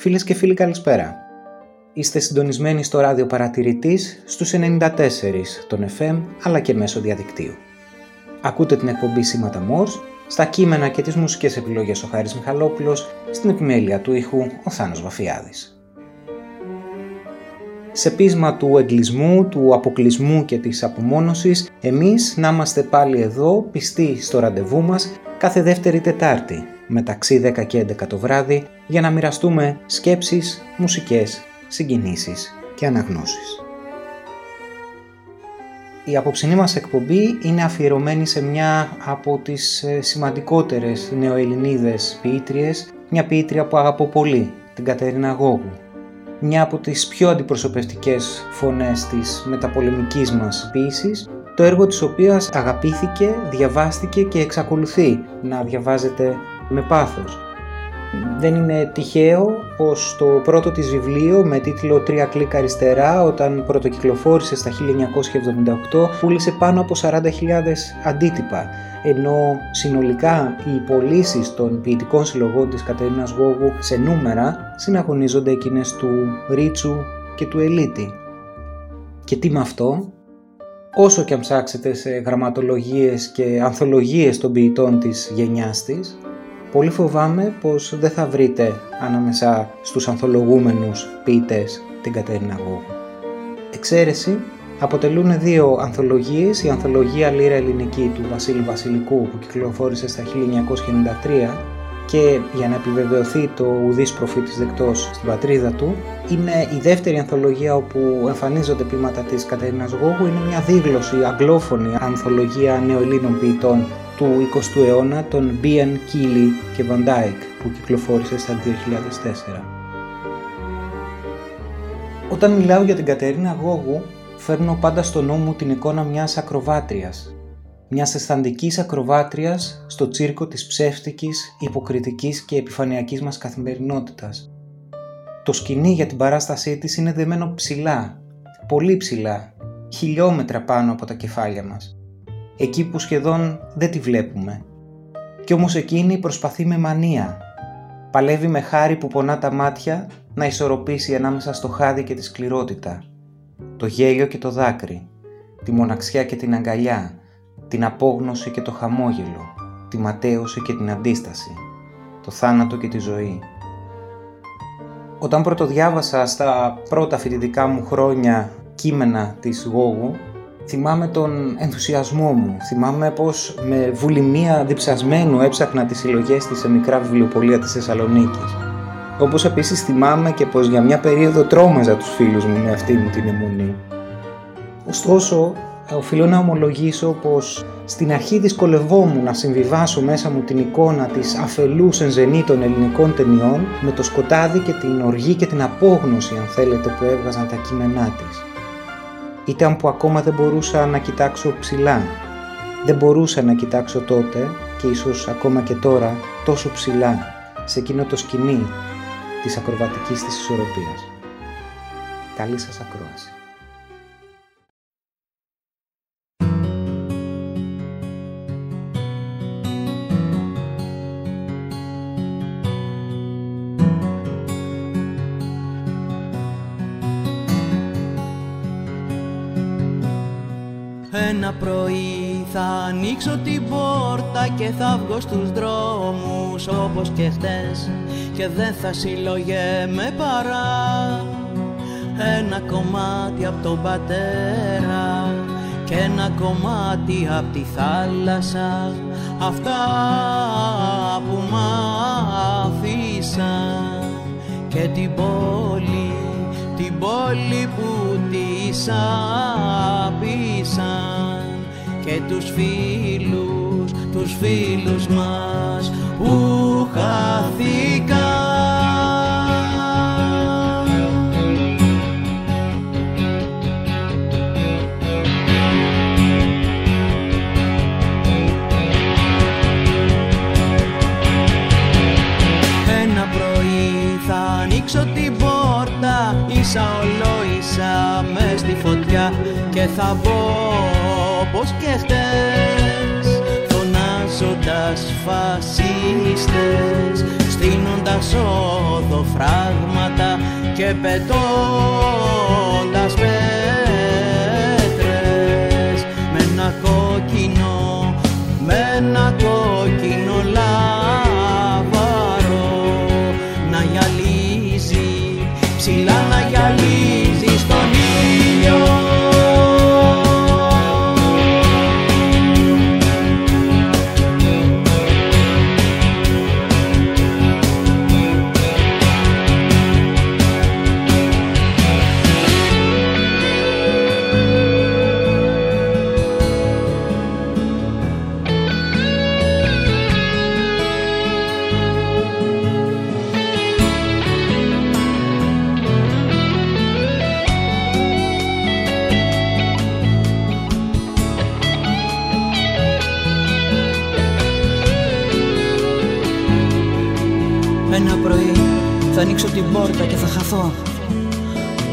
Φίλες και φίλοι καλησπέρα. Είστε συντονισμένοι στο ράδιο παρατηρητής στους 94 των FM αλλά και μέσω διαδικτύου. Ακούτε την εκπομπή Σήματα Μόρς, στα κείμενα και τις μουσικές επιλογές ο Χάρης Μιχαλόπουλος, στην επιμέλεια του ήχου ο Θάνος Βαφιάδης. Σε πείσμα του εγκλισμού, του αποκλεισμού και της απομόνωσης, εμείς να είμαστε πάλι εδώ πιστοί στο ραντεβού μας κάθε δεύτερη Τετάρτη μεταξύ 10 και 11 το βράδυ για να μοιραστούμε σκέψεις, μουσικές, συγκινήσεις και αναγνώσεις. Η απόψινή μας εκπομπή είναι αφιερωμένη σε μια από τις ε, σημαντικότερες νεοελληνίδες ποιήτριες, μια ποιήτρια που αγαπώ πολύ, την Κατερίνα Γόγου. Μια από τις πιο αντιπροσωπευτικές φωνές της μεταπολεμικής μας ποίησης, το έργο της οποίας αγαπήθηκε, διαβάστηκε και εξακολουθεί να διαβάζεται με πάθος. Δεν είναι τυχαίο πως το πρώτο της βιβλίο με τίτλο «Τρία κλικ αριστερά» όταν πρωτοκυκλοφόρησε στα 1978 πούλησε πάνω από 40.000 αντίτυπα ενώ συνολικά οι πωλήσει των ποιητικών συλλογών της Κατερίνας Γόγου σε νούμερα συναγωνίζονται εκείνες του Ρίτσου και του Ελίτη. Και τι με αυτό, όσο και αν ψάξετε σε γραμματολογίες και ανθολογίες των ποιητών της γενιάς της, πολύ φοβάμαι πως δεν θα βρείτε ανάμεσα στους ανθολογούμενους ποιητές την Κατερίνα Γόγου. Εξαίρεση αποτελούν δύο ανθολογίες, η ανθολογία Λύρα Ελληνική του Βασίλη Βασιλικού που κυκλοφόρησε στα 1993 και για να επιβεβαιωθεί το ουδής προφήτης δεκτός στην πατρίδα του είναι η δεύτερη ανθολογία όπου εμφανίζονται ποίηματα της Κατερίνας Γόγου είναι μια δίγλωση αγγλόφωνη ανθολογία νεοελλήνων ποιητών του 20ου αιώνα των Μπίαν Κίλι και Van Dyke που κυκλοφόρησε στα 2004. Όταν μιλάω για την Κατερίνα Γόγου φέρνω πάντα στο νόμο μου την εικόνα μιας ακροβάτριας. Μιας αισθαντικής ακροβάτριας στο τσίρκο της ψεύτικης, υποκριτικής και επιφανειακής μας καθημερινότητας. Το σκηνή για την παράστασή της είναι δεμένο ψηλά, πολύ ψηλά, χιλιόμετρα πάνω από τα κεφάλια μας εκεί που σχεδόν δεν τη βλέπουμε. Κι όμως εκείνη προσπαθεί με μανία. Παλεύει με χάρη που πονά τα μάτια να ισορροπήσει ανάμεσα στο χάδι και τη σκληρότητα. Το γέλιο και το δάκρυ, τη μοναξιά και την αγκαλιά, την απόγνωση και το χαμόγελο, τη ματέωση και την αντίσταση, το θάνατο και τη ζωή. Όταν πρωτοδιάβασα στα πρώτα φοιτητικά μου χρόνια κείμενα της Γόγου, θυμάμαι τον ενθουσιασμό μου. Θυμάμαι πως με βουλημία διψασμένου έψαχνα τις συλλογές της σε μικρά βιβλιοπολία της Θεσσαλονίκης. Όπως επίσης θυμάμαι και πως για μια περίοδο τρόμαζα τους φίλους μου με αυτή μου την αιμονή. Ωστόσο, οφείλω να ομολογήσω πως στην αρχή δυσκολευόμουν να συμβιβάσω μέσα μου την εικόνα της αφελούς ενζενή των ελληνικών ταινιών με το σκοτάδι και την οργή και την απόγνωση αν θέλετε που έβγαζαν τα κείμενά της ήταν που ακόμα δεν μπορούσα να κοιτάξω ψηλά. Δεν μπορούσα να κοιτάξω τότε και ίσως ακόμα και τώρα τόσο ψηλά σε εκείνο το σκηνή της ακροβατικής της ισορροπίας. Καλή σας ακρόαση. Ένα πρωί. Θα ανοίξω την πόρτα και θα βγω στους δρόμους όπως και χτες. Και δεν θα συλλογέμαι παρά ένα κομμάτι από τον πατέρα και ένα κομμάτι από τη θάλασσα. Αυτά που μ' αφήσαν και την πόλη, την πόλη που της απίσαν και τους φίλους, τους φίλους μας που χαθήκαν Ένα πρωί θα ανοίξω την πόρτα ίσα ολόισα μες στη φωτιά και θα μπω όπως και χτες φωνάζοντας φασίστες στείνοντας οδοφράγματα και πετώντας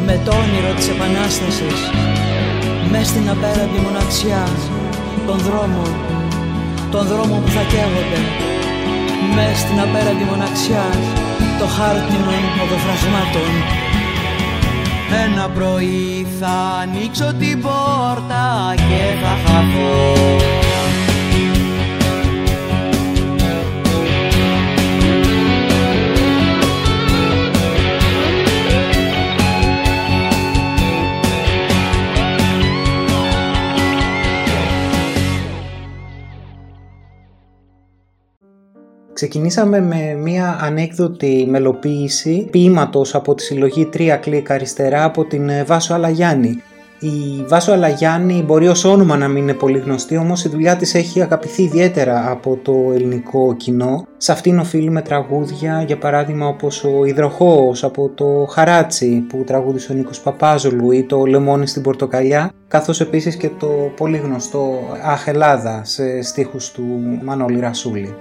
με το όνειρο της Επανάστασης μες στην απέραντη μοναξιά τον δρόμο, τον δρόμο που θα καίγονται. Μες στην απέραντη μοναξιά το χάρτινο οδοφραγμάτων Ένα πρωί θα ανοίξω την πόρτα και θα χαθώ Ξεκινήσαμε με μία ανέκδοτη μελοποίηση ποίηματος από τη συλλογή «Τρία κλικ αριστερά» από την ε, Βάσο Αλαγιάννη. Η Βάσο Αλαγιάννη μπορεί ως όνομα να μην είναι πολύ γνωστή, όμως η δουλειά της έχει αγαπηθεί ιδιαίτερα από το ελληνικό κοινό. Σε αυτήν οφείλουμε τραγούδια, για παράδειγμα όπως ο Ιδροχώος από το Χαράτσι που τραγούδισε ο Νίκος Παπάζολου ή το Λεμόνι στην Πορτοκαλιά, καθώς επίσης και το πολύ γνωστό Αχ Ελλάδα σε στίχους του Μανώλη Ρασούλη.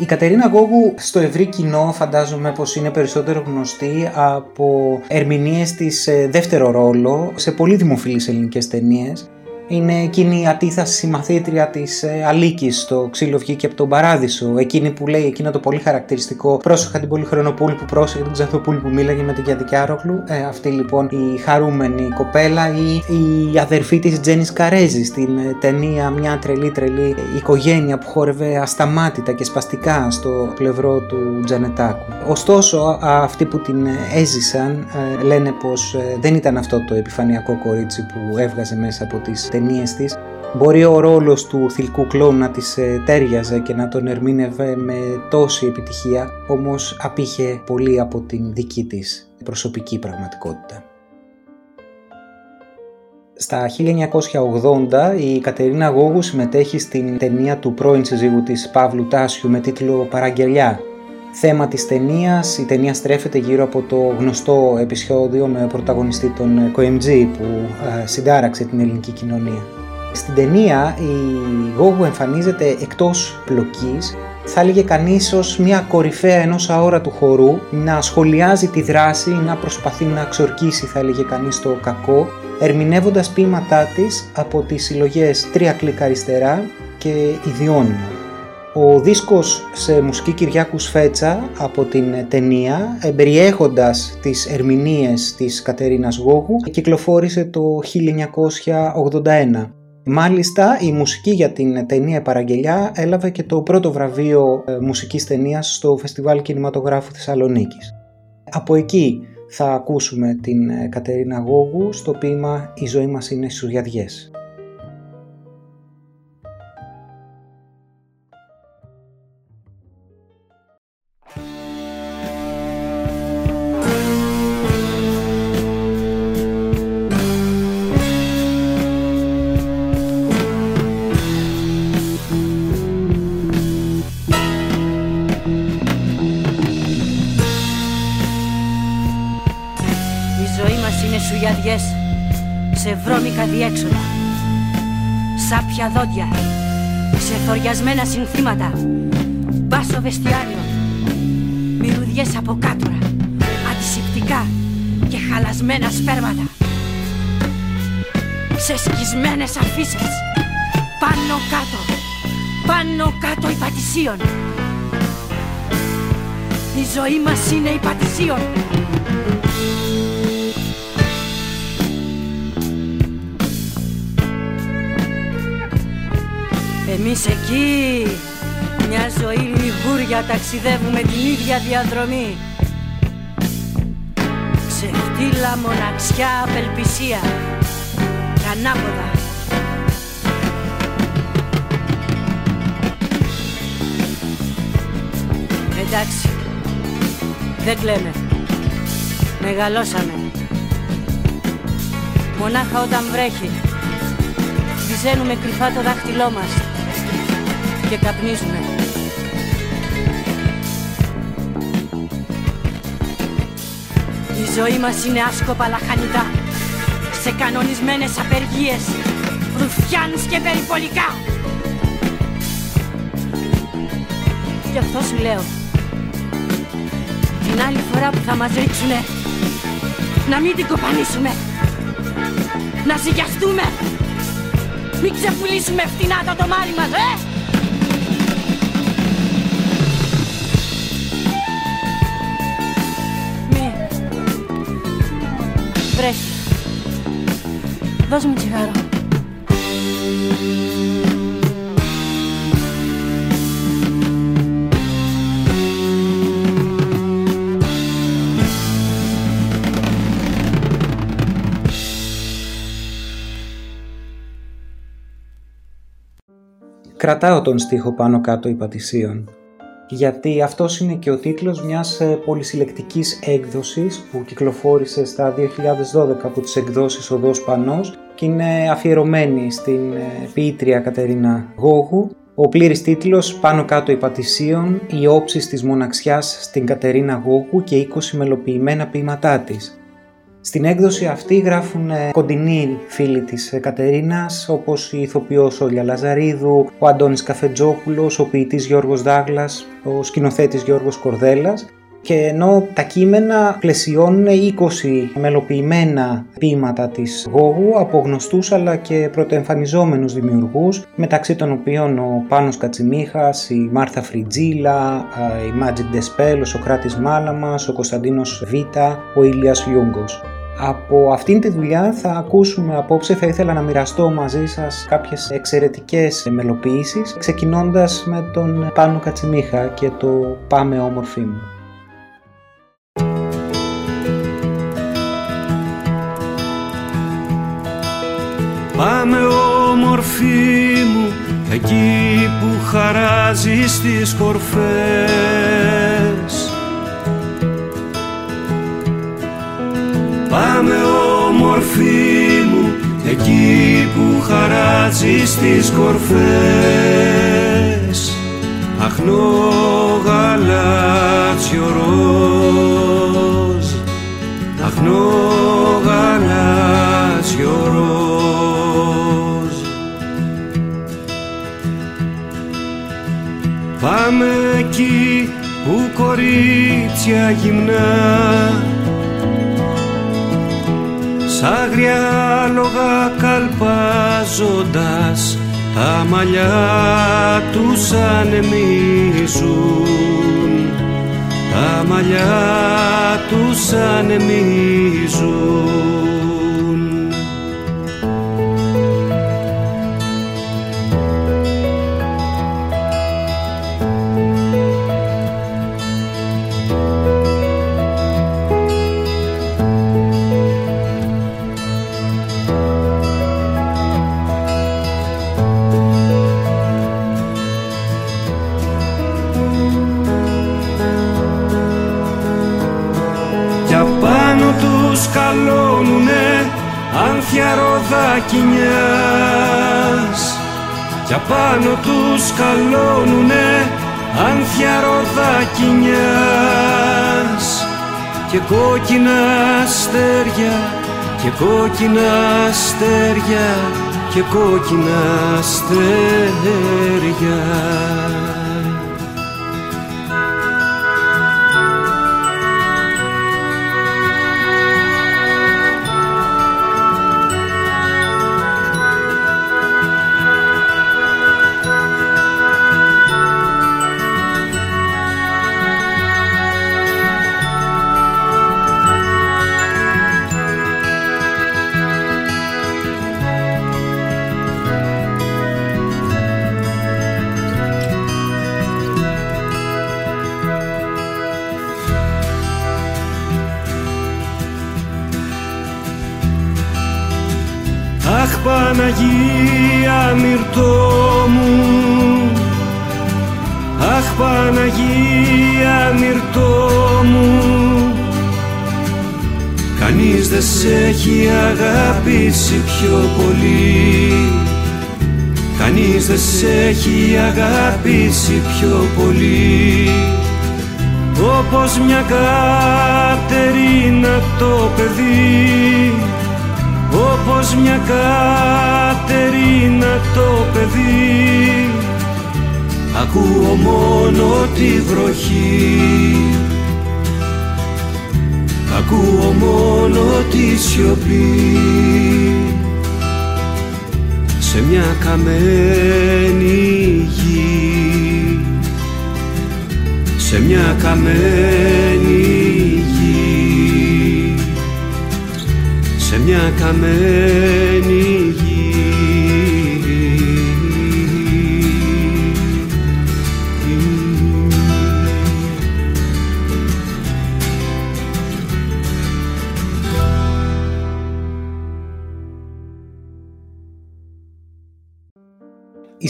Η Κατερίνα Γόγου στο ευρύ κοινό φαντάζομαι πως είναι περισσότερο γνωστή από ερμηνείες της σε δεύτερο ρόλο σε πολύ δημοφιλείς ελληνικές ταινίες είναι εκείνη η αντίθαση μαθήτρια της ε, Αλίκης στο ξύλο βγήκε από τον Παράδεισο. Εκείνη που λέει εκείνο το πολύ χαρακτηριστικό πρόσεχα την Πολυχρονοπούλη που πρόσεχε την Ξανθοπούλη που μίλαγε με την Κιαδικιάρογλου. Ε, αυτή λοιπόν η χαρούμενη κοπέλα ή η αδερφή της Τζέννη Καρέζη στην ε, ταινία Μια τρελή τρελή οικογένεια που χόρευε ασταμάτητα και σπαστικά στο πλευρό του Τζανετάκου. Ωστόσο αυτοί που την ε, έζησαν λένε πως δεν ήταν αυτό το επιφανειακό κορίτσι που έβγαζε μέσα από τις Μπορεί ο ρόλος του θηλυκού κλόνου να της ε, τέριαζε και να τον ερμήνευε με τόση επιτυχία, όμως απήχε πολύ από την δική της προσωπική πραγματικότητα. Στα 1980 η Κατερίνα Γόγου συμμετέχει στην ταινία του πρώην συζύγου της Παύλου Τάσιου με τίτλο «Παραγγελιά». Θέμα της ταινίας, η ταινία στρέφεται γύρω από το γνωστό επεισόδιο με πρωταγωνιστή τον Κοεμτζή που ε, συντάραξε την ελληνική κοινωνία. Στην ταινία η Γόγου εμφανίζεται εκτός πλοκής θα έλεγε κανείς ως μια κορυφαία ενός αόρατου χορού να σχολιάζει τη δράση, να προσπαθεί να ξορκίσει θα έλεγε κανείς το κακό ερμηνεύοντας ποίηματά της από τις συλλογές «Τρία κλικ αριστερά» και «Ιδιώνυμο». Ο δίσκος σε μουσική Κυριάκου Σφέτσα από την ταινία, εμπεριέχοντας τις ερμηνείες της Κατερίνας Γόγου, κυκλοφόρησε το 1981. Μάλιστα, η μουσική για την ταινία Παραγγελιά έλαβε και το πρώτο βραβείο ε, μουσικής ταινίας στο Φεστιβάλ Κινηματογράφου Θεσσαλονίκης. Από εκεί θα ακούσουμε την ε, Κατερίνα Γόγου στο ποίημα «Η ζωή μας είναι σουριαδιές». σε Σάπια δόντια. Σε θωριασμένα συνθήματα. Μπάσο βεστιάριο Μυρουδιές από κάτωρα. Αντισηπτικά Και χαλασμένα σπέρματα. Σε σκισμένες αφήσεις. Πάνω κάτω. Πάνω κάτω υπατησίων. Η ζωή μας είναι υπατησίων. Εμείς εκεί. Μια ζωή λιγούρια ταξιδεύουμε την ίδια διαδρομή. Ξεφτύλα, μοναξιά, απελπισία Κανάποδα Εντάξει, δεν κλαίμε. Μεγαλώσαμε. Μονάχα όταν βρέχει Βυζένουμε κρυφά το δάχτυλό μας και καπνίζουμε. Η ζωή μας είναι άσκοπα λαχανικά σε κανονισμένες απεργίες, ρουφιάνς και περιπολικά. Γι' αυτό σου λέω, την άλλη φορά που θα μας ρίξουνε, να μην την κοπανίσουμε, να ζυγιαστούμε, μην ξεπουλήσουμε φτηνά το τομάρι μας, ε! Βρέχει. Δώσ' μου τσιγάρο. Κρατάω τον στίχο πάνω κάτω υπατησίων γιατί αυτός είναι και ο τίτλος μιας ε, πολυσυλλεκτικής έκδοσης που κυκλοφόρησε στα 2012 από τις εκδόσεις Οδός Πανός και είναι αφιερωμένη στην ε, ποιήτρια Κατερίνα Γόγου. Ο πλήρης τίτλος «Πάνω κάτω υπατησίων, οι όψεις της μοναξιάς στην Κατερίνα Γόγου και 20 μελοποιημένα ποίηματά της». Στην έκδοση αυτή γράφουν ε, κοντινοί φίλοι της ε, Κατερίνας όπως η ηθοποιός Όλια Λαζαρίδου, ο Αντώνης Καφετζόπουλος, ο ποιητής Γιώργος Δάγλας, ο σκηνοθέτης Γιώργος Κορδέλας και ενώ τα κείμενα πλαισιώνουν 20 μελοποιημένα ποίηματα της Γόγου από γνωστούς αλλά και πρωτοεμφανιζόμενους δημιουργούς μεταξύ των οποίων ο Πάνος Κατσιμίχας, η Μάρθα Φριτζίλα, η Magic Despel, ο Σοκράτης Μάλαμας, ο Κωνσταντίνος Β, ο Ήλιας Λιούγκος. Από αυτήν τη δουλειά θα ακούσουμε απόψε, θα ήθελα να μοιραστώ μαζί σας κάποιες εξαιρετικές μελοποιήσεις, ξεκινώντας με τον Πάνο Κατσιμίχα και το «Πάμε όμορφή μου». Πάμε όμορφή μου εκεί που χαράζεις στις κορφές Πάμε όμορφη μου εκεί που χαράζει στις κορφές. Αχνό γαλάτσιο ροζ. Αχνό γαλάτσιο ροζ. Πάμε εκεί που κορίτσια γυμνά σ' άγρια άλογα καλπάζοντας τα μαλλιά τους ανεμίζουν. Τα μαλλιά τους ανεμίζουν ροδακινιάς κι απάνω τους σκαλώνουνε άνθια ροδακινιάς και κόκκινα αστέρια και κόκκινα αστέρια και κόκκινα αστέρια Κανείς δεν σε έχει αγαπήσει πιο πολύ. Κανείς δεν σε έχει αγαπήσει πιο πολύ. Όπως μια Κατερίνα το παιδί. Όπως μια Κατερίνα το παιδί. Ακούω μόνο τη βροχή Ακούω μόνο τη σιωπή. Σε μια καμένη γη. Σε μια καμένη γη. Σε μια καμένη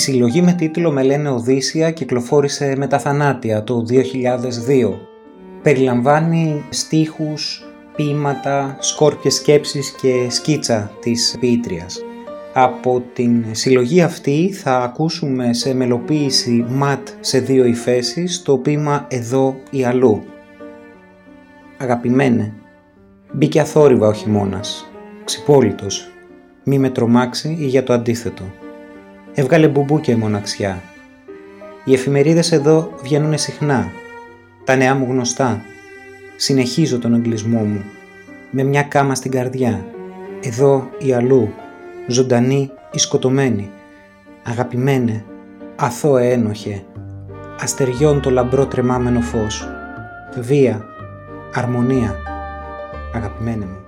συλλογή με τίτλο «Με λένε Οδύσσια» κυκλοφόρησε με τα θανάτια το 2002. Περιλαμβάνει στίχους, ποίηματα, σκόρπιες σκέψεις και σκίτσα της ποιήτριας. Από την συλλογή αυτή θα ακούσουμε σε μελοποίηση ματ σε δύο υφέσεις το ποίημα «Εδώ ή αλλού». Αγαπημένε, μπήκε αθόρυβα ο χειμώνας, ξυπόλυτος, μη με τρομάξει ή για το αντίθετο. Έβγαλε μπουμπούκια η μοναξιά. Οι εφημερίδες εδώ βγαίνουν συχνά. Τα νέα μου γνωστά. Συνεχίζω τον εγκλισμό μου. Με μια κάμα στην καρδιά. Εδώ ή αλλού. Ζωντανή ή σκοτωμένη. Αγαπημένε. Αθώε ένοχε. Αστεριών το λαμπρό τρεμάμενο φως. Βία. Αρμονία. Αγαπημένε μου.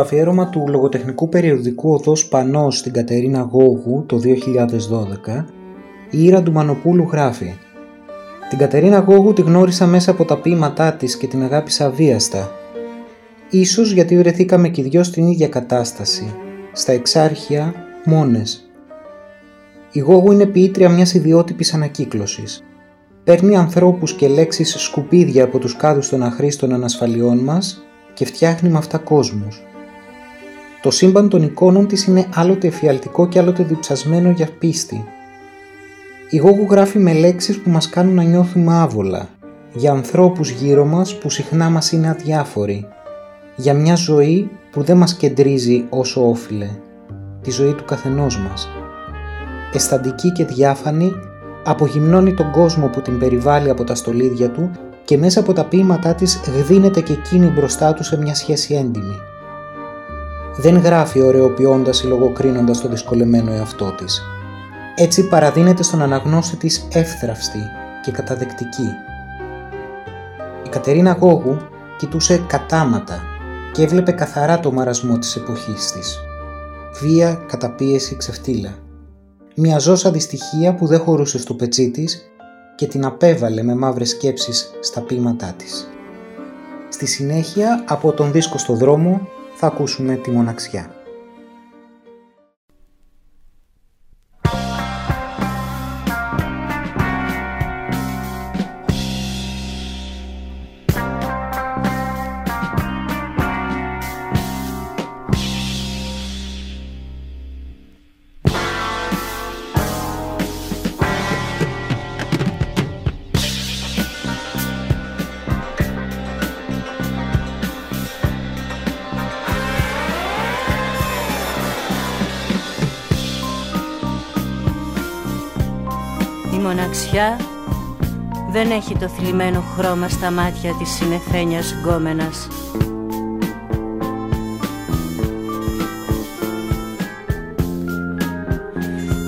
Στο αφιέρωμα του λογοτεχνικού περιοδικού Οδός Πανός στην Κατερίνα Γόγου το 2012, η Ήρα του Μανοπούλου γράφει «Την Κατερίνα Γόγου τη γνώρισα μέσα από τα ποίηματά της και την αγάπησα αβίαστα. Ίσως γιατί βρεθήκαμε κι δυο στην ίδια κατάσταση, στα εξάρχεια, μόνες. Η Γόγου είναι ποιήτρια μιας ιδιότυπης ανακύκλωσης. Παίρνει ανθρώπους και λέξεις σκουπίδια από τους κάδους των αχρήστων ανασφαλιών μας και φτιάχνει με αυτά κόσμους. Το σύμπαν των εικόνων της είναι άλλοτε εφιαλτικό και άλλοτε διψασμένο για πίστη. Η Γόγου γράφει με λέξεις που μας κάνουν να νιώθουμε άβολα, για ανθρώπους γύρω μας που συχνά μας είναι αδιάφοροι, για μια ζωή που δεν μας κεντρίζει όσο όφιλε, τη ζωή του καθενός μας. Αισθαντική και διάφανη, απογυμνώνει τον κόσμο που την περιβάλλει από τα στολίδια του και μέσα από τα ποίηματά της γδίνεται και εκείνη μπροστά του σε μια σχέση έντιμη δεν γράφει ωρεοποιώντας ή λογοκρίνοντας το δυσκολεμένο εαυτό της. Έτσι παραδίνεται στον αναγνώστη της εύθραυστη και καταδεκτική. Η Κατερίνα Γόγου κοιτούσε κατάματα και έβλεπε καθαρά το μαρασμό της εποχής της. Βία, καταπίεση, ξεφτύλα. Μια ζώσα δυστυχία που δεν χωρούσε στο πετσί της και την απέβαλε με μαύρες σκέψεις στα ποίηματά της. Στη συνέχεια, από τον δίσκο στο δρόμο, θα ακούσουμε τη μοναξιά. μοναξιά έχει το θλιμμένο χρώμα στα μάτια της συνεφένιας γκόμενας.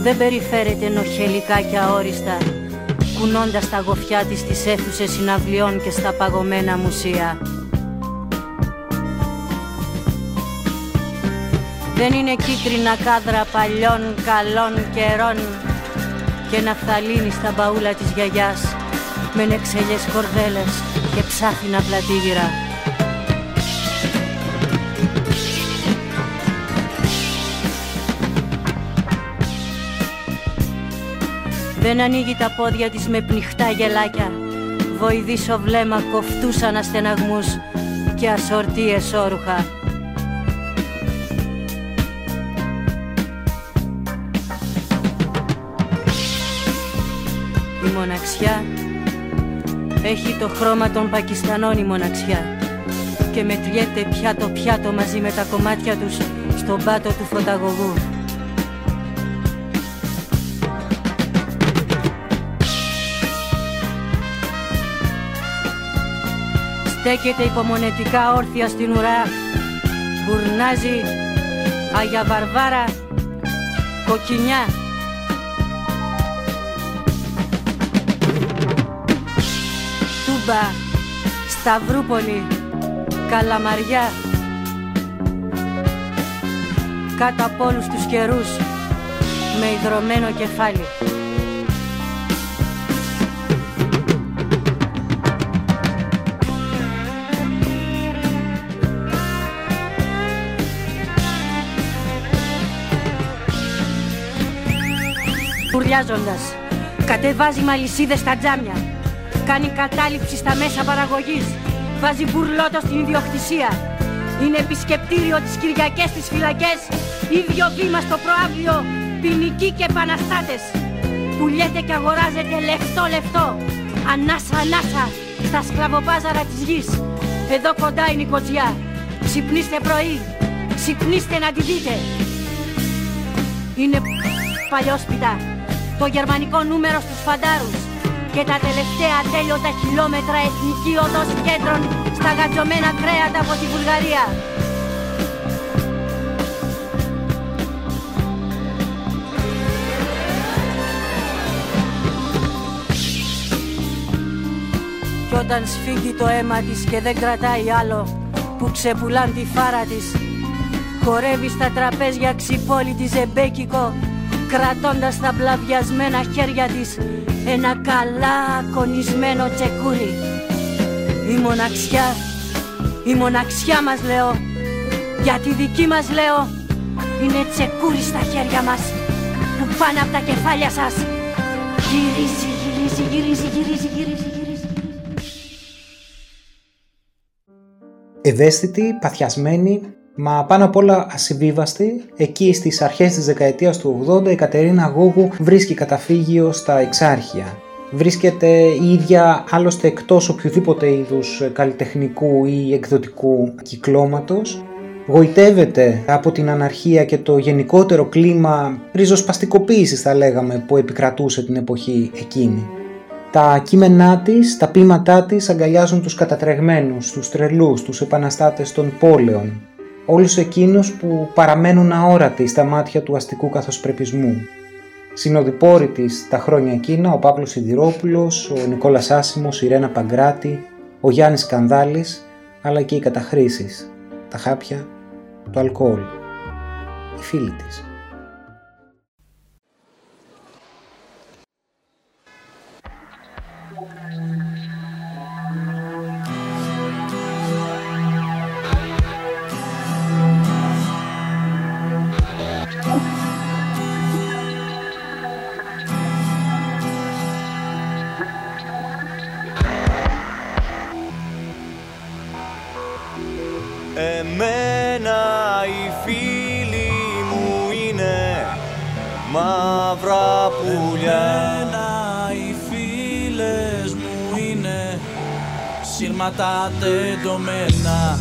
Δεν περιφέρεται νοχελικά και αόριστα, κουνώντας τα γοφιά της στις αίθουσες συναυλιών και στα παγωμένα μουσεία. Δεν είναι κίτρινα κάδρα παλιών καλών καιρών και ναυταλίνη στα μπαούλα της γιαγιάς με νεξελιές κορδέλες και ψάφινα πλατήγυρα. Δεν ανοίγει τα πόδια της με πνιχτά γελάκια Βοηδήσω βλέμμα κοφτούσαν αστεναγμούς και ασορτίες όρουχα μοναξιά Έχει το χρώμα των Πακιστανών η μοναξιά. Και μετριέται πια το πιάτο μαζί με τα κομμάτια τους Στον πάτο του φωταγωγού. Στέκεται υπομονετικά όρθια στην ουρά. Μπουρνάζει Αγια Βαρβάρα Κοκκινιά Τούμπα, Σταυρούπολη, Καλαμαριά. Κάτω από όλους τους καιρούς με ιδρωμένο κεφάλι. Κουρλιάζοντας, κατεβάζει μαλισίδες στα τζάμια Κάνει κατάληψη στα μέσα παραγωγής. Βάζει μπουρλότο στην ιδιοκτησία. Είναι επισκεπτήριο τις Κυριακές στις φυλακές. Ίδιο βήμα στο προάβλιο ποινικοί και επαναστάτες. Πουλιέτε και αγοράζετε λεφτό λεφτό. Ανάσα ανάσα στα σκλαβοπάζαρα της γης. Εδώ κοντά είναι η κοτσιά. Ξυπνήστε πρωί. Ξυπνήστε να τη δείτε. Είναι παλιόσπιτα. Το γερμανικό νούμερο στους φαντάρους. Και τα τελευταία τέλειωτα χιλιόμετρα εθνική οδός κέντρων στα γατζωμένα κρέατα από τη Βουλγαρία. Κι όταν σφίγγει το αίμα της και δεν κρατάει άλλο που ξεπουλάν τη φάρα της χορεύει στα τραπέζια ξυπόλυτη ζεμπέκικο κρατώντας τα μπλαβιασμένα χέρια της ένα καλά κονισμένο τσεκούρι. Η μοναξιά η μοναξιά μας λέω για τη δική μας λέω είναι τσεκούρι στα χέρια μας που πάνε από τα κεφάλια σας. Γυρίζει, γυρίζει, γυρίζει, γυρίζει, γυρίζει. Ευαίσθητη, παθιασμένη, μα πάνω απ' όλα ασυμβίβαστη, εκεί στις αρχές της δεκαετίας του 80 η Κατερίνα Γόγου βρίσκει καταφύγιο στα Εξάρχεια. Βρίσκεται η ίδια άλλωστε εκτός οποιοδήποτε είδους καλλιτεχνικού ή εκδοτικού κυκλώματος. Γοητεύεται από την αναρχία και το γενικότερο κλίμα ριζοσπαστικοποίησης θα λέγαμε που επικρατούσε την εποχή εκείνη. Τα κείμενά της, τα ποίηματά της αγκαλιάζουν τους κατατρεγμένους, τους τρελούς, τους επαναστάτες των πόλεων. Όλους εκείνους που παραμένουν αόρατοι στα μάτια του αστικού καθοσπρεπισμού. Συνοδοιπόροι της τα χρόνια εκείνα ο Παύλος Σιδηρόπουλος, ο Νικόλας Άσιμος, η Ρένα Παγκράτη, ο Γιάννης Κανδάλης, αλλά και οι καταχρήσεις, τα χάπια, το αλκοόλ, οι φίλοι της. Εμένα οι φίλοι μου είναι μαύρα πουλιά. Εμένα οι φίλες μου είναι σύρματα τεντωμένα.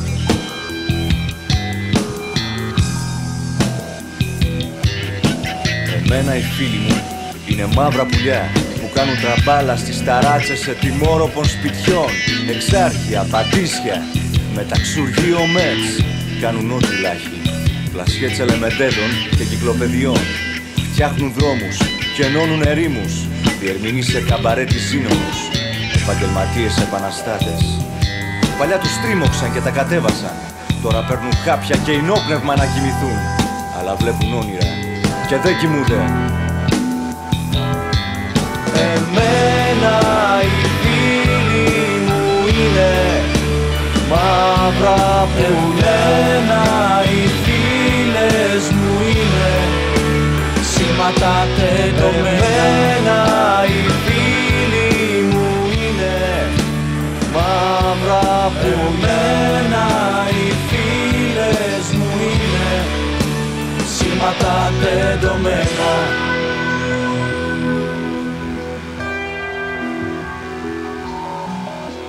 Εμένα οι φίλοι μου είναι μαύρα πουλιά που κάνουν τραμπάλα στις ταράτσες σε τιμόροπων σπιτιών. Εξάρχεια, πατήσια, μεταξουργείο μέτς Κάνουν ό,τι λάχι, πλασιέ τσελεμεντέδων και κυκλοπαιδιών. Φτιάχνουν δρόμους και ενώνουν ερήμους. Διερμηνείς σε καμπαρέ της σύνομους Επαγγελματίες επαναστάτες. Παλιά τους τρίμωξαν και τα κατέβασαν. Τώρα παίρνουν χάπια και ενόπνευμα να κοιμηθούν. Αλλά βλέπουν όνειρα και δεν κοιμούνται. Εμένα μαύρα πουλένα οι φίλες μου είναι. Σήματα τεντωμένα οι φίλοι μου είναι. Μαύρα πουλένα οι φίλες μου είναι. Σήματα τεντωμένα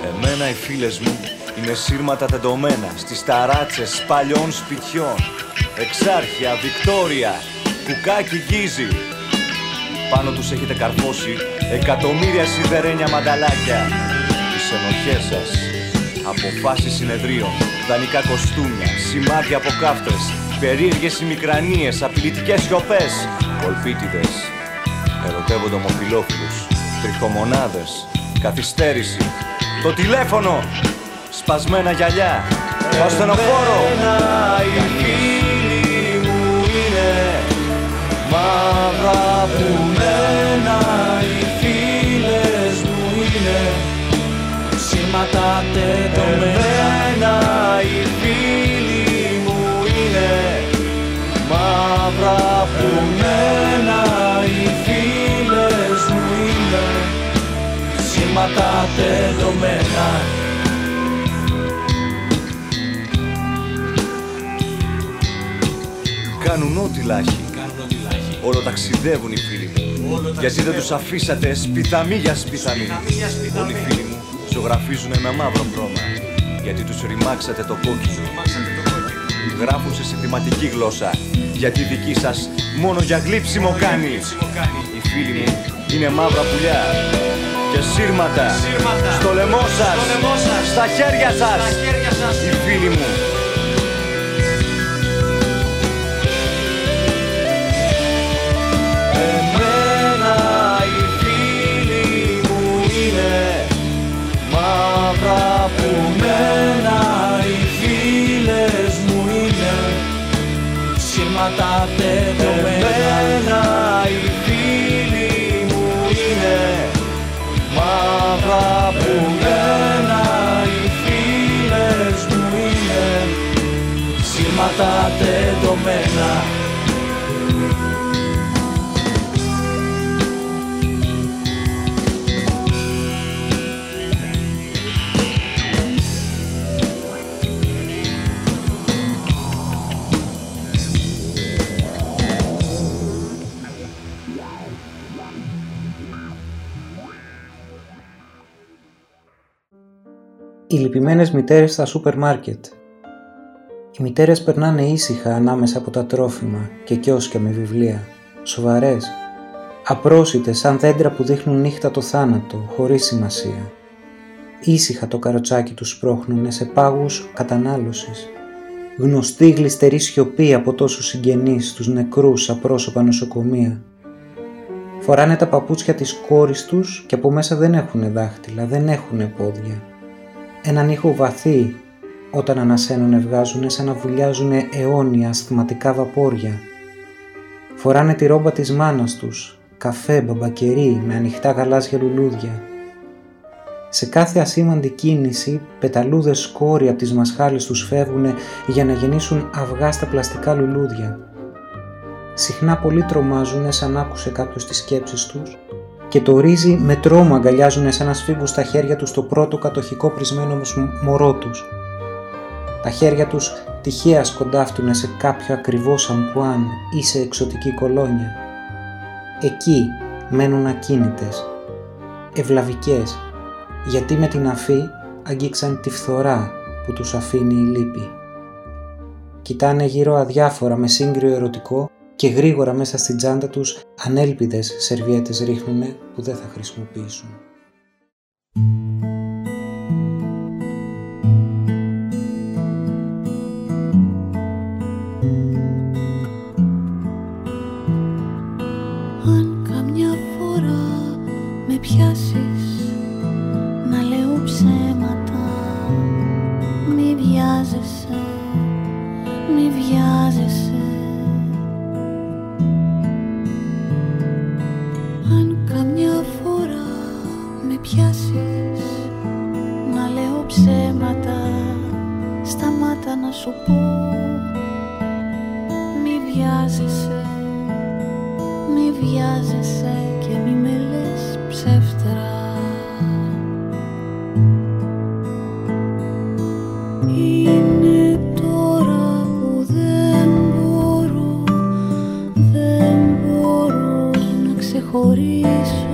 Εμένα οι φίλες μου είναι σύρματα τεντωμένα στις ταράτσες παλιών σπιτιών. Εξάρχεια, Βικτόρια, κουκάκι γκίζι Πάνω τους έχετε καρφώσει εκατομμύρια σιδερένια μανταλάκια. Τις ενοχές σας, αποφάσεις συνεδρίων, δανεικά κοστούμια, σημάδια από κάφτρες Περίεργες ημικρανίες, απειλητικές σιωπές, κολπίτιδες Ερωτεύονται ομοφιλόφιλους, τριχομονάδες, καθυστέρηση. Το τηλέφωνο, σπασμένα γυαλιά. Το ασθενοφόρο Κάνουν ό,τι λάχι Όλο ταξιδεύουν οι φίλοι μου. Γιατί δεν τους αφήσατε σπιταμή για σπιταμή Όλοι οι φίλοι μου ζωγραφίζουν με μαύρο χρώμα. Γιατί τους ρημάξατε το κόκκινο. Γράφουν σε συνθηματική γλώσσα. Γιατί δική σας μόνο για γλύψιμο κάνει. Οι φίλοι μου είναι μαύρα πουλιά και σύρματα, στο λαιμό σας, στα χέρια σας, οι φίλοι μου. Σύρματα τεντωμένα. Εμένα οι φίλοι μου είναι μαύρα που μένα οι φίλες μου είναι σύρματα τεντωμένα. Οι λυπημένες μητέρες στα σούπερ μάρκετ. Οι μητέρες περνάνε ήσυχα ανάμεσα από τα τρόφιμα και κιόσκια με βιβλία. Σοβαρές. Απρόσιτες σαν δέντρα που δείχνουν νύχτα το θάνατο, χωρίς σημασία. Ήσυχα το καροτσάκι τους σπρώχνουνε σε πάγους κατανάλωσης. Γνωστή γλιστερή σιωπή από τόσους συγγενείς, τους νεκρούς απρόσωπα νοσοκομεία. Φοράνε τα παπούτσια της κόρης τους και από μέσα δεν έχουν δάχτυλα, δεν έχουν πόδια έναν ήχο βαθύ όταν ανασένουνε βγάζουνε σαν να βουλιάζουνε αιώνια ασθηματικά βαπόρια. Φοράνε τη ρόμπα της μάνας τους, καφέ μπαμπακερί με ανοιχτά γαλάζια λουλούδια. Σε κάθε ασήμαντη κίνηση πεταλούδες σκόρια από τις μασχάλες τους φεύγουνε για να γεννήσουν αυγά στα πλαστικά λουλούδια. Συχνά πολλοί τρομάζουνε σαν άκουσε κάποιος τις σκέψεις τους και το ρύζι με τρόμο αγκαλιάζουν σαν να σφίγγουν στα χέρια τους το πρώτο κατοχικό πρισμένο μωρό τους. Τα χέρια τους τυχαία σκοντάφτουν σε κάποιο ακριβό σαμπουάν ή σε εξωτική κολόνια. Εκεί μένουν ακίνητες, ευλαβικές, γιατί με την αφή αγγίξαν τη φθορά που τους αφήνει η λύπη. Κοιτάνε γύρω αδιάφορα με σύγκριο ερωτικό και γρήγορα μέσα στην τσάντα τους ανέλπιδες σερβιέτες ρίχνουνε που δεν θα χρησιμοποιήσουν. Σου πω Μη βιάζεσαι μη βιάζεσαι και μη με λες ψεύτρα Είναι τώρα που δεν μπορώ Δεν μπορώ να ξεχωρίσω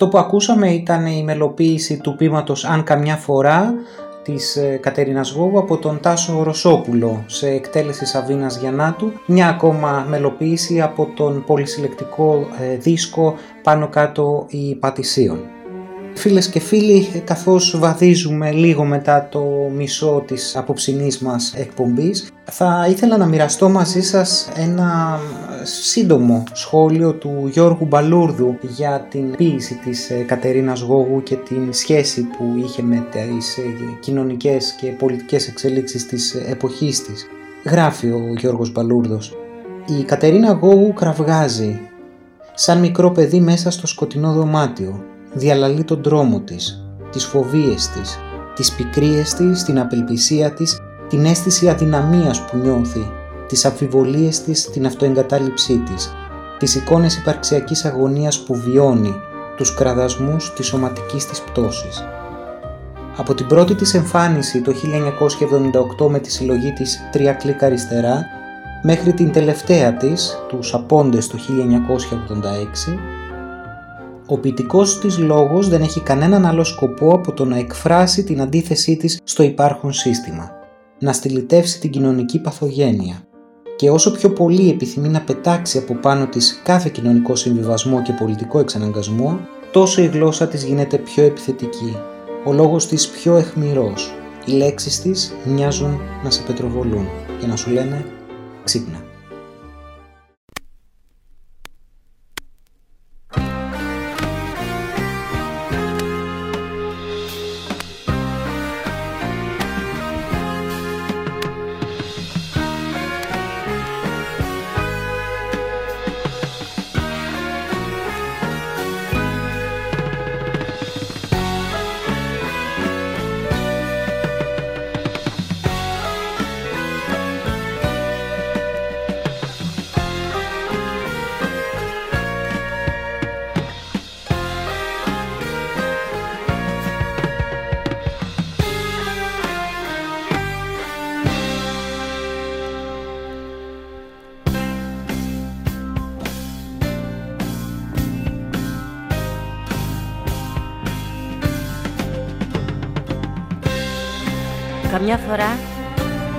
Αυτό που ακούσαμε ήταν η μελοποίηση του πείματος «Αν καμιά φορά» της ε, Κατερίνας Γόγου από τον Τάσο Ρωσόπουλο σε εκτέλεση Σαβίνας Γιαννάτου. Μια ακόμα μελοποίηση από τον πολυσυλλεκτικό ε, δίσκο «Πάνω κάτω η Πατησίων». Φίλες και φίλοι, καθώς βαδίζουμε λίγο μετά το μισό της απόψινής μας εκπομπής, θα ήθελα να μοιραστώ μαζί σας ένα σύντομο σχόλιο του Γιώργου Μπαλούρδου για την ποίηση της ε, Κατερίνας Γόγου και την σχέση που είχε με τις ε, κοινωνικές και πολιτικές εξελίξεις της εποχής της. Γράφει ο Γιώργος Μπαλούρδος «Η Κατερίνα Γόγου κραυγάζει σαν μικρό παιδί μέσα στο σκοτεινό δωμάτιο διαλαλεί τον δρόμο της, τις φοβίες της, τις πικρίες της, την απελπισία της, την αίσθηση αδυναμίας που νιώθει, τις αμφιβολίες της, την αυτοεγκατάλειψή της, τις εικόνες υπαρξιακής αγωνίας που βιώνει, τους κραδασμούς της σωματικής της πτώσης. Από την πρώτη της εμφάνιση το 1978 με τη συλλογή της «Τρία κλικ αριστερά» μέχρι την τελευταία της, τους Απόντες το 1986, ο ποιητικός της λόγος δεν έχει κανέναν άλλο σκοπό από το να εκφράσει την αντίθεσή της στο υπάρχον σύστημα, να στυλιτεύσει την κοινωνική παθογένεια. Και όσο πιο πολύ επιθυμεί να πετάξει από πάνω της κάθε κοινωνικό συμβιβασμό και πολιτικό εξαναγκασμό, τόσο η γλώσσα της γίνεται πιο επιθετική, ο λόγος της πιο εχμηρός, οι λέξεις της μοιάζουν να σε πετροβολούν και να σου λένε ξύπνα.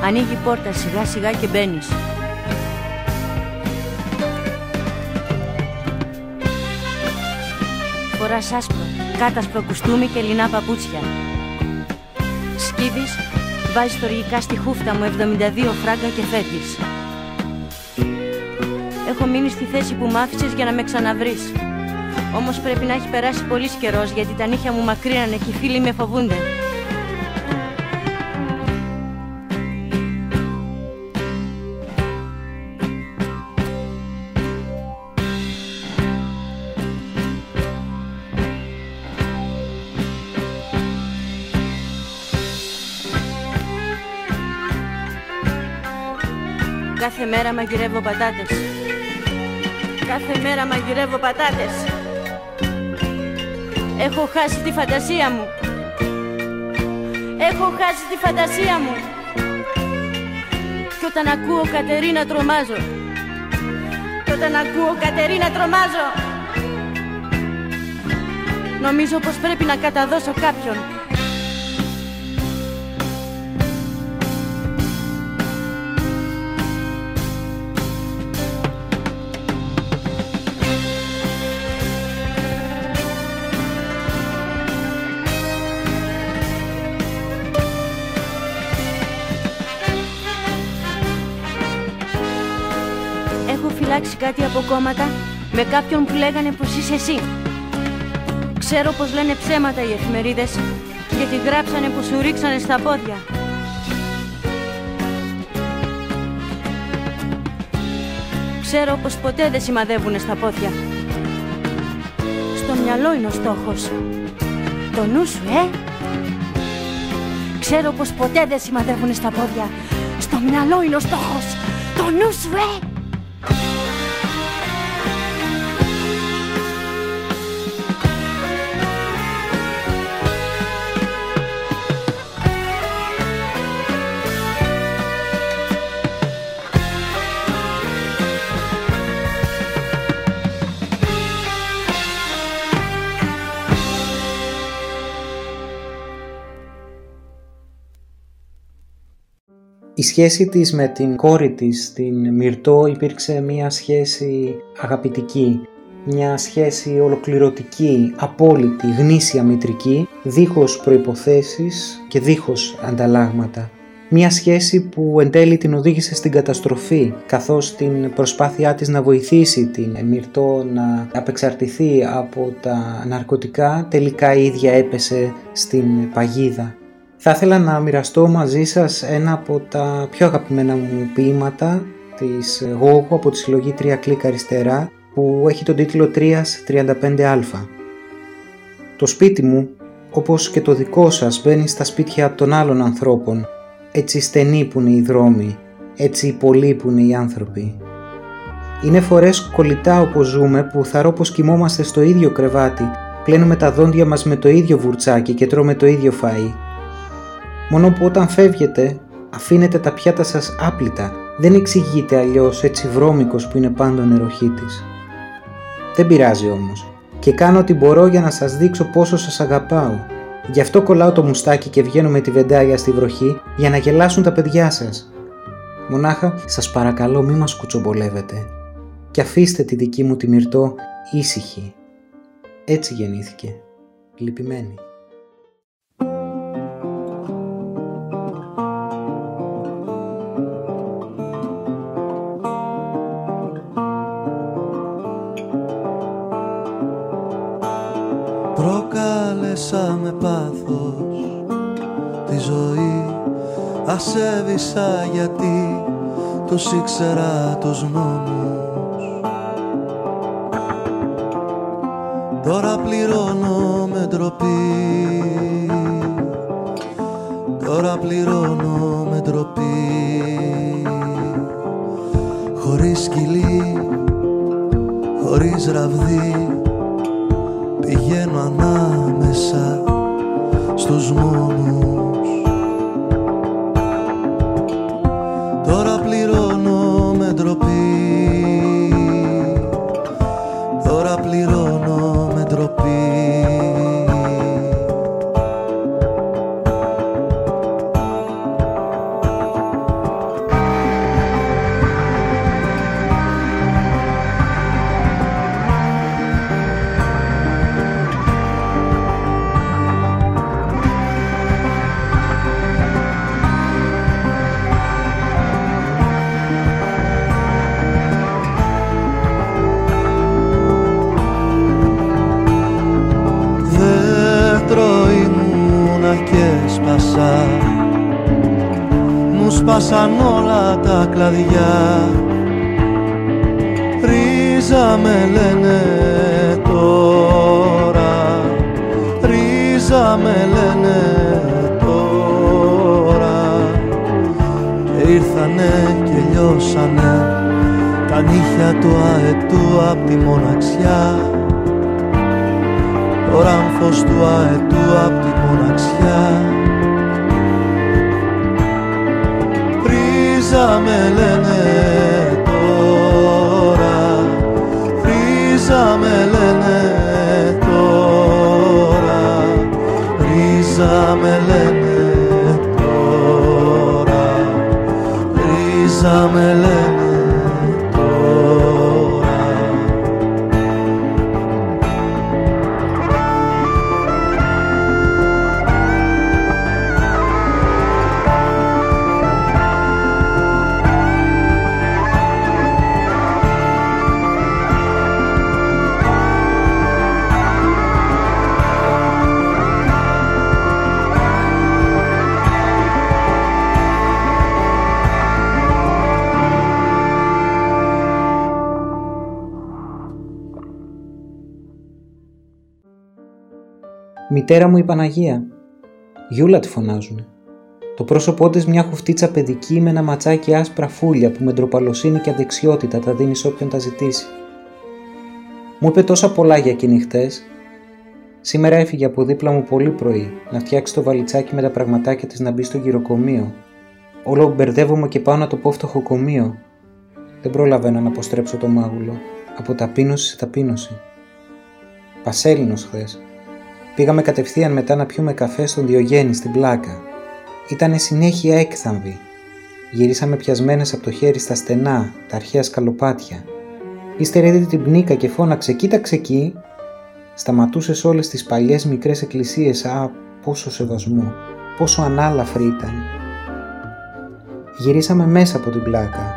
Ανοίγει η πόρτα σιγά σιγά και μπαίνεις. Φοράς άσπρο, κάτασπρο κουστούμι και λινά παπούτσια. Σκύβεις, βάζεις στοργικά στη χούφτα μου 72 φράγκα και φέτης. Έχω μείνει στη θέση που μ' άφησες για να με ξαναβρεις. Όμως πρέπει να έχει περάσει πολύς καιρός γιατί τα νύχια μου μακρύνανε και οι φίλοι με φοβούνται. Μέρα μαγειρεύω πατάτες. Κάθε μέρα μαγειρεύω πατάτες. Έχω χάσει τη φαντασία μου. Έχω χάσει τη φαντασία μου. Κι όταν ακούω Κατερίνα τρομάζω. Κι όταν ακούω Κατερίνα τρομάζω. Νομίζω πως πρέπει να καταδώσω κάποιον κάτι από κόμματα με κάποιον που λέγανε πως είσαι εσύ. Ξέρω πως λένε ψέματα οι εφημερίδες γιατί γράψανε πως σου ρίξανε στα πόδια. Ξέρω πως ποτέ δεν σημαδεύουνε στα πόδια. Στο μυαλό είναι ο στόχος. Το νου σου, ε! Ξέρω πως ποτέ δεν σημαδεύουνε στα πόδια. Στο μυαλό είναι ο στόχος. Το νου σου, ε! Σχέση της με την κόρη της, την Μυρτώ, υπήρξε μια σχέση αγαπητική, μια σχέση ολοκληρωτική, απόλυτη, γνήσια μητρική, δίχως προϋποθέσεις και δίχως ανταλλάγματα. Μια σχέση που εν τέλει την οδήγησε στην καταστροφή, καθώς την προσπάθειά της να βοηθήσει την Μυρτώ να απεξαρτηθεί από τα ναρκωτικά, τελικά η ίδια έπεσε στην παγίδα. Θα ήθελα να μοιραστώ μαζί σας ένα από τα πιο αγαπημένα μου ποίηματα της Γόγου από τη συλλογή 3 κλικ αριστερά που έχει τον τίτλο 335α. Το σπίτι μου, όπως και το δικό σας, μπαίνει στα σπίτια των άλλων ανθρώπων. Έτσι στενοί που είναι οι δρόμοι, έτσι πολλοί που είναι οι άνθρωποι. Είναι φορές κολλητά όπως ζούμε που θαρώ πως κοιμόμαστε στο ίδιο κρεβάτι, πλένουμε τα δόντια μας με το ίδιο βουρτσάκι και τρώμε το ίδιο φαΐ. Μόνο που όταν φεύγετε αφήνετε τα πιάτα σας άπλυτα. Δεν εξηγείται αλλιώς έτσι βρώμικος που είναι πάντων εροχήτης. Δεν πειράζει όμως. Και κάνω ό,τι μπορώ για να σας δείξω πόσο σας αγαπάω. Γι' αυτό κολλάω το μουστάκι και βγαίνω με τη βεντάγια στη βροχή για να γελάσουν τα παιδιά σας. Μονάχα σας παρακαλώ μη μας κουτσομπολεύετε. Και αφήστε τη δική μου τη μυρτό ήσυχη. Έτσι γεννήθηκε. Λυπημένη. Προκάλεσα με πάθος τη ζωή Ασέβησα γιατί τους ήξερα τους νόμους. Τώρα πληρώνω με ντροπή. Τώρα πληρώνω με ντροπή. Χωρίς σκυλί, χωρίς ραβδί Πηγαίνω ανάμεσα στους μόνους zamele Μητέρα μου η Παναγία. Γιούλα τη φωνάζουνε. Το πρόσωπό της μια χουφτίτσα παιδική με ένα ματσάκι άσπρα φούλια που με ντροπαλοσύνη και αδεξιότητα τα δίνει σε όποιον τα ζητήσει. Μου είπε τόσα πολλά για εκείνη χτες. Σήμερα έφυγε από δίπλα μου πολύ πρωί να φτιάξει το βαλιτσάκι με τα πραγματάκια της να μπει στο γυροκομείο. Όλο μπερδεύομαι και πάω να το πω φτωχοκομείο. Δεν προλαβαίνω να αποστρέψω το μάγουλο. Από ταπείνωση σε ταπείνωση. Πασέλινος χθες. Πήγαμε κατευθείαν μετά να πιούμε καφέ στον Διογέννη στην πλάκα. Ήτανε συνέχεια έκθαμβοι. Γυρίσαμε πιασμένες από το χέρι στα στενά, τα αρχαία σκαλοπάτια. Ύστερα είδε την πνίκα και φώναξε «Κοίταξε εκεί!» Σταματούσες όλες τις παλιές μικρές εκκλησίες. Α, πόσο σεβασμό, πόσο ανάλαφρη ήταν. Γυρίσαμε μέσα από την πλάκα.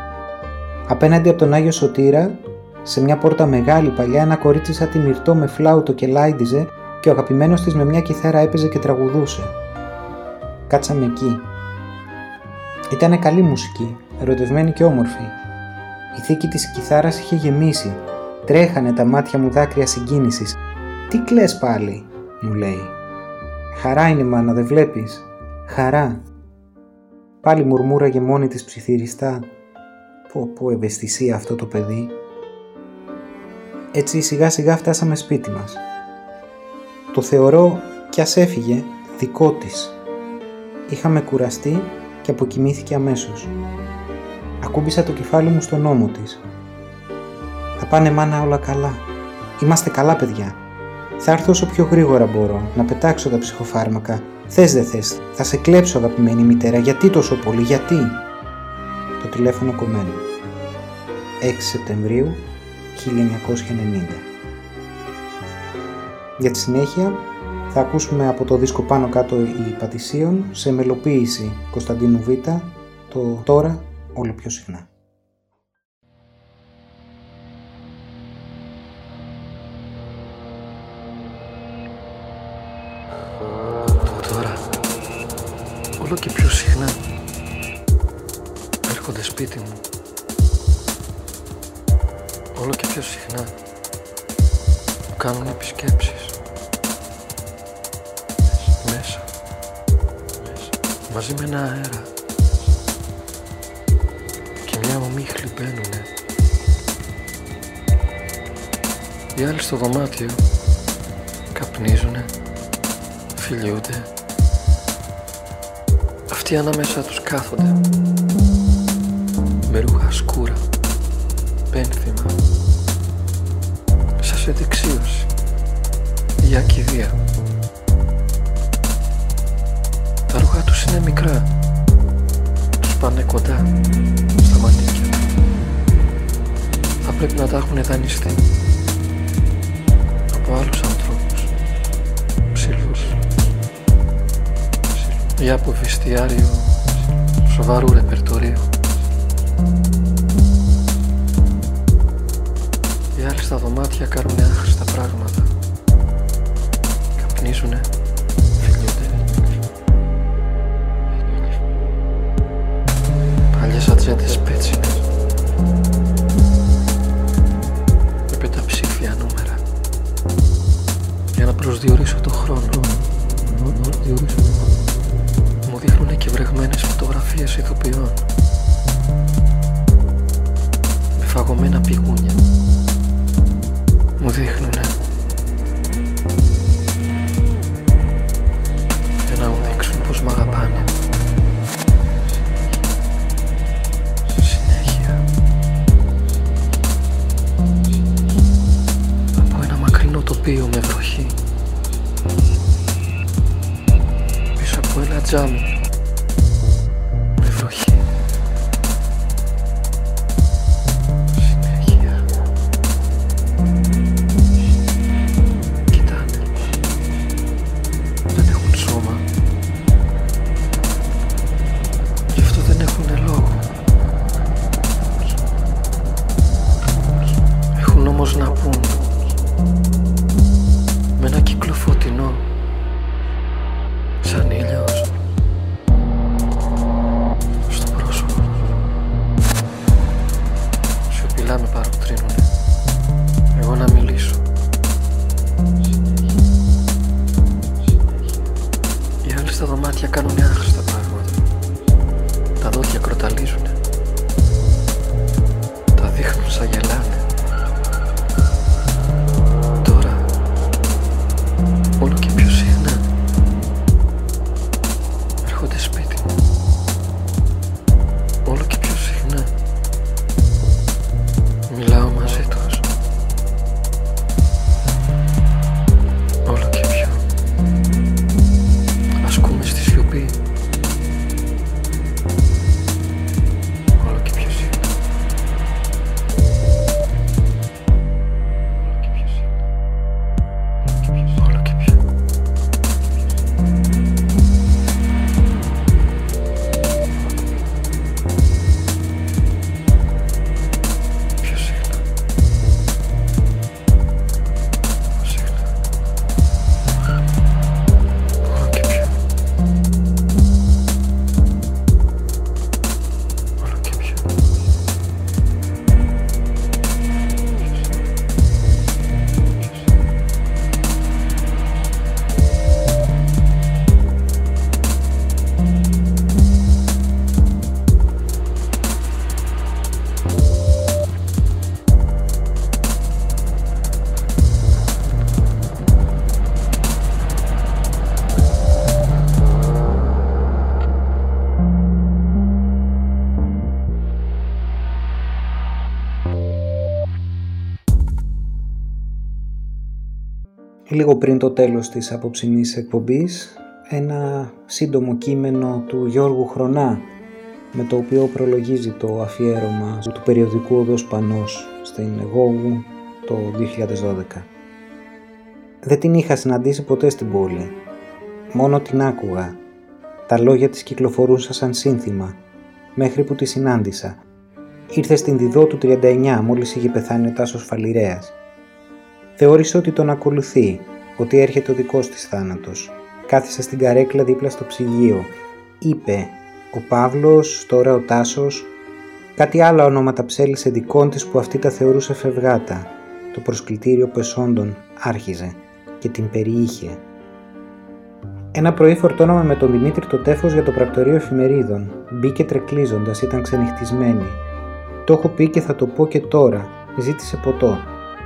Απέναντι από τον Άγιο Σωτήρα, σε μια πόρτα μεγάλη παλιά, ένα κορίτσι σαν τη μυρτό με φλάουτο και λάιντιζε και ο αγαπημένος της με μια κιθάρα έπαιζε και τραγουδούσε. Κάτσαμε εκεί. Ήτανε καλή μουσική, ερωτευμένη και όμορφη. Η θήκη της κιθάρας είχε γεμίσει. Τρέχανε τα μάτια μου δάκρυα συγκίνησης. «Τι κλαις πάλι» μου λέει. «Χαρά είναι μάνα, δεν βλέπεις» «Χαρά» Πάλι μουρμούραγε μόνη της ψιθυριστά. Πω πω ευαισθησία αυτό το παιδί. Έτσι σιγά σιγά φτάσαμε σπίτι μας. Το θεωρώ κι ας έφυγε δικό της. Είχαμε κουραστεί και αποκοιμήθηκε αμέσως. Ακούμπησα το κεφάλι μου στον ώμο της. Θα πάνε μάνα όλα καλά. Είμαστε καλά παιδιά. Θα έρθω όσο πιο γρήγορα μπορώ να πετάξω τα ψυχοφάρμακα. Θες δεν θες. Θα σε κλέψω αγαπημένη μητέρα. Γιατί τόσο πολύ. Γιατί; Το τηλέφωνο κομμένο. 6 Σεπτεμβρίου 1990 για τη συνέχεια θα ακούσουμε από το δίσκο πάνω κάτω η Πατησίων σε μελοποίηση Κωνσταντίνου Β το τώρα όλο πιο συχνά. Τώρα όλο και πιο συχνά έρχονται σπίτι μου όλο και πιο συχνά κάνουν επισκέψεις μαζί με ένα αέρα. Και μια ομίχλη μπαίνουνε οι άλλοι στο δωμάτιο καπνίζουνε φιλιούνται. Αυτοί ανάμεσα τους κάθονται. Με ρούχα σκούρα πένθυμα. Σε δεξίωση για κηδεία. Τα ρούχα τους είναι μικρά. Τους πάνε κοντά στα μανίκια θα πρέπει να τα έχουν δανειστεί. Από άλλους ανθρώπους. Ψηλούς. Για από βιστιάριο σοβαρού ρεπερτορίου. Οι άλλοι στα δωμάτια κάνουν άχρηστα πράγματα. Καπνίζουνε, Λίγο πριν το τέλος της απόψινής εκπομπής, ένα σύντομο κείμενο του Γιώργου Χρονά, με το οποίο προλογίζει το αφιέρωμα του περιοδικού Οδός Πανός στην Γόγου το 2012. Δεν την είχα συναντήσει ποτέ στην πόλη. Μόνο την άκουγα. Τα λόγια της κυκλοφορούσαν σαν σύνθημα, μέχρι που τη συνάντησα. Ήρθε στην Διδό του 39 μόλις είχε πεθάνει ο Τάσος Φαλιρέας. Θεώρησε ότι τον ακολουθεί, ότι έρχεται ο δικός της θάνατος. Κάθισε στην καρέκλα δίπλα στο ψυγείο. Είπε, ο Παύλος, τώρα ο Τάσος, κάτι άλλα ονόματα ψέλισε δικών της που αυτή τα θεωρούσε φευγάτα. Το προσκλητήριο πεσόντων άρχιζε και την περιείχε. Ένα πρωί φορτώναμε με τον Δημήτρη το τέφος για το πρακτορείο εφημερίδων. Μπήκε τρεκλίζοντας, ήταν ξενυχτισμένη. Το έχω πει και θα το πω και τώρα. Ζήτησε ποτό.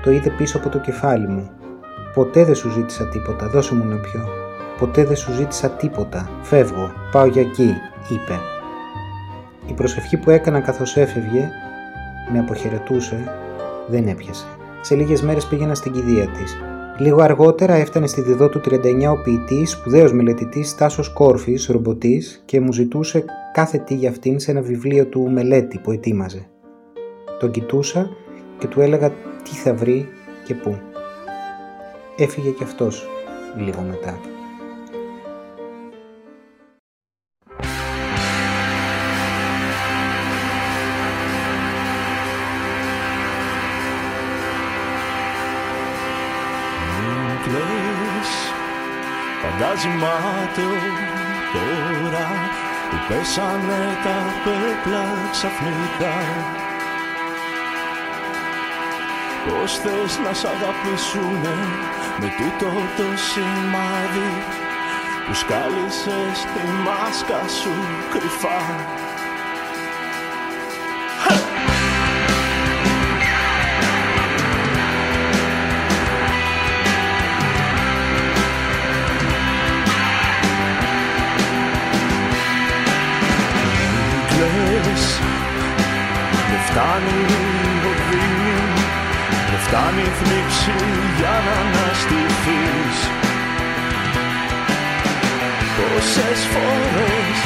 Το είδε πίσω από το κεφάλι μου. Ποτέ δεν σου ζήτησα τίποτα, δώσε μου να πιω. Ποτέ δεν σου ζήτησα τίποτα. Φεύγω, πάω για εκεί, είπε. Η προσευχή που έκανα καθώς έφευγε, με αποχαιρετούσε, δεν έπιασε. Σε λίγες μέρες πήγαινα στην κηδεία της. Λίγο αργότερα έφτανε στη διδό του 39 ο ποιητής, σπουδαίος μελετητής Τάσος Κόρφης, ρομποτής και μου ζητούσε κάθε τι για αυτήν σε ένα βιβλίο του μελέτη που ετοίμαζε. Τον κοιτούσα και του έλεγα τι θα βρει και πού. Έφυγε κι αυτός λίγο μετά. Μην κλαις, φαντάζει μάταιο τώρα που πέσανε τα πέπλα ξαφνικά Πώς θες να σ' αγαπήσουνε με τούτο το σημάδι που σκάλισες τη μάσκα σου κρυφά. Μην κλαις, δεν φτάνει κάνει θλίψη για να αναστηθείς. Πόσες φορές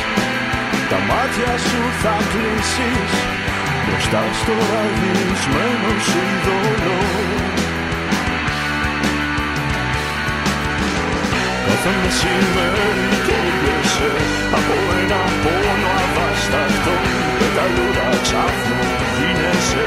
τα μάτια σου θα κλείσεις. Μπροστά στο ραγισμένο σου είδωλο Κάθε μεσημέρι καίγεσαι από ένα πόνο αβάσταχτο. Πεταλούδα ξάφνου γίνεσαι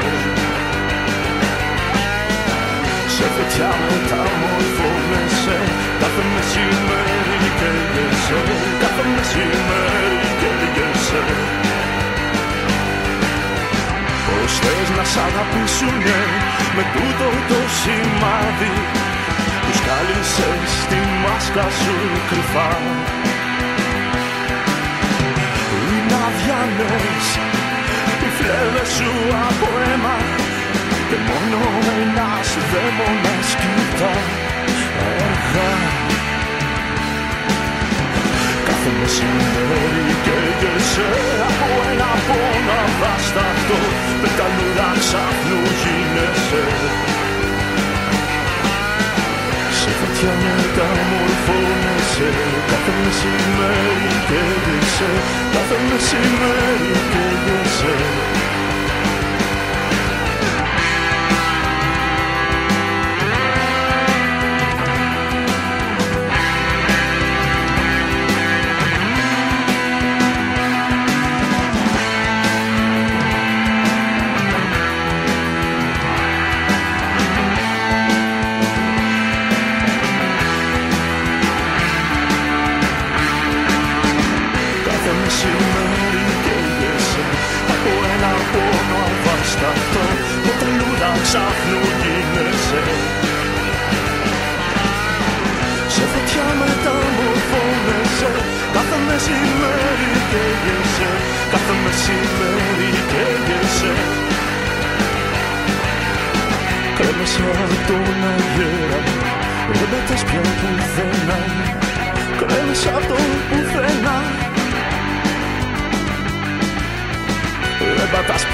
σε φωτιά μεταμορφώνεσαι κάθε μεσημέρι καίγεσαι κάθε μεσημέρι καίγεσαι Πώς θες να σ' αγαπήσουνε με τούτο το σημάδι; Που σκάλισες τη μάσκα σου κρυφά. Είναι αδιανές οι φλέβες σου από αίμα και μόνο ένας δαίμονας κοιτά αργά. Κάθε μεσημέρι καίγεσαι από ένα πόνο αβάσταχτο πεταλούδα ξάφνου γίνεσαι Σε φωτιά μεταμορφώνεσαι κάθε μεσημέρι καίγεσαι κάθε μεσημέρι καίγεσαι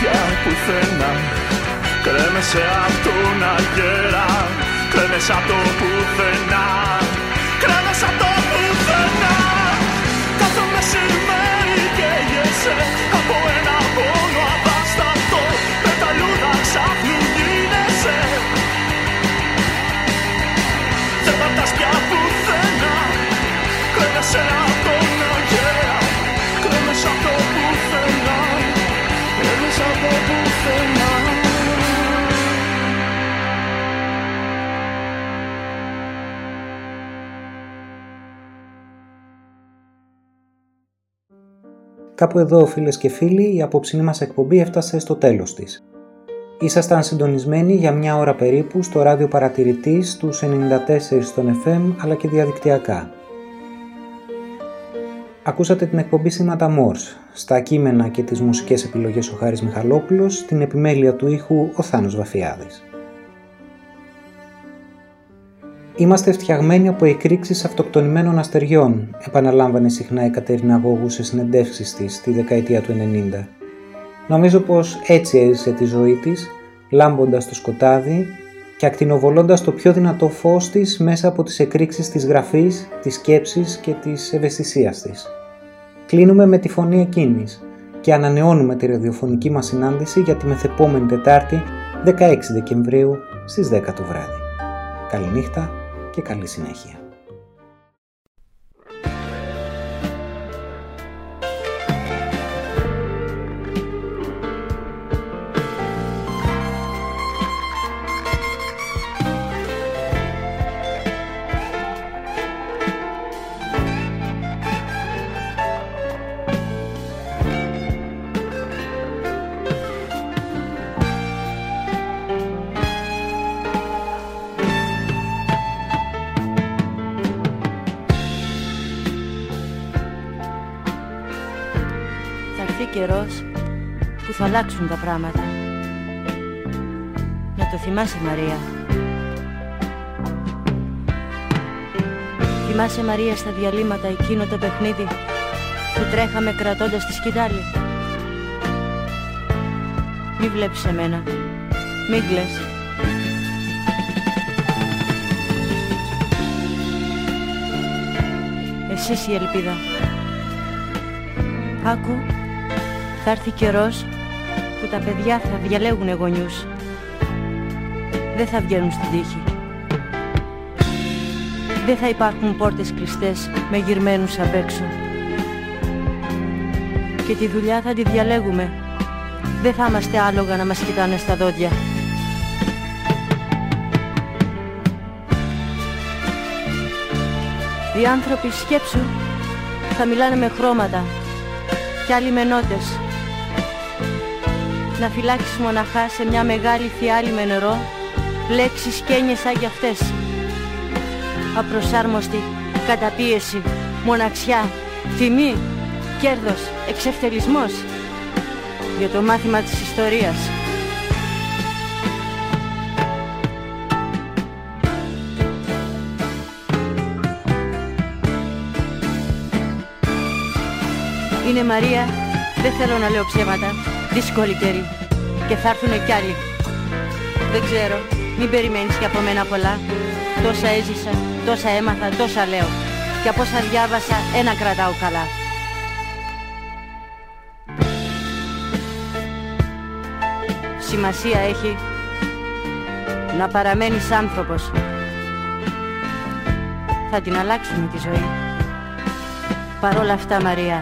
πια πουθενά. Κρέμεσαι απ' τον αγέρα Κρέμεσαι απ' το πουθενά Κάπου εδώ φίλες και φίλοι η απόψινή μας εκπομπή έφτασε στο τέλος της. Ήσασταν συντονισμένοι για μια ώρα περίπου στο ράδιο παρατηρητής του 94 στον FM αλλά και διαδικτυακά. Ακούσατε την εκπομπή Σήματα Μόρς, στα κείμενα και τις μουσικές επιλογές ο Χάρης Μιχαλόπουλος, στην επιμέλεια του ήχου ο Θάνος Βαφιάδης. Είμαστε φτιαγμένοι από εκρήξεις αυτοκτονημένων αστεριών, επαναλάμβανε συχνά η Κατερίνα Γόγου σε συνεντεύξεις της τη δεκαετία του 90. Νομίζω πως έτσι έζησε τη ζωή της, λάμποντας το σκοτάδι και ακτινοβολώντας το πιο δυνατό φως της μέσα από τις εκρήξεις της γραφής, της σκέψης και της ευαισθησίας της. Κλείνουμε με τη φωνή εκείνης και ανανεώνουμε τη ραδιοφωνική μας συνάντηση για τη μεθεπόμενη Τετάρτη 16 Δεκεμβρίου στις 10 το βράδυ. Καληνύχτα και καλή συνέχεια. που θα αλλάξουν τα πράγματα. Να το θυμάσαι Μαρία. Θυμάσαι Μαρία στα διαλύματα εκείνο το παιχνίδι που τρέχαμε κρατώντας τη σκητάλη. Μη βλέπεις εμένα. Μην κλαις. Εσύ η ελπίδα. Άκου, θα έρθει καιρός που τα παιδιά θα διαλέγουν γονιούς. Δεν θα βγαίνουν στην τύχη. Δεν θα υπάρχουν πόρτες κλειστές με γυρμένους απ' έξω. Και τη δουλειά θα τη διαλέγουμε. Δεν θα είμαστε άλογα να μας κοιτάνε στα δόντια. Οι άνθρωποι σκέψου θα μιλάνε με χρώματα κι άλλοι με νότες. Να φυλάξεις μοναχά σε μια μεγάλη φιάλη με νερό λέξεις και έννοιες σαν κι αυτές. Απροσάρμοστη, καταπίεση, μοναξιά, τιμή, κέρδος, εξευτελισμός. Για το μάθημα της ιστορίας. Είναι Μαρία, δεν θέλω να λέω ψέματα, δύσκολη καιρή και θα έρθουνε κι άλλοι. Δεν ξέρω, μην περιμένεις και από μένα πολλά. Τόσα έζησα, τόσα έμαθα, τόσα λέω. Και από όσα διάβασα, ένα κρατάω καλά. Σημασία έχει να παραμένεις άνθρωπος. Θα την αλλάξουμε τη ζωή. Παρόλα αυτά, Μαρία,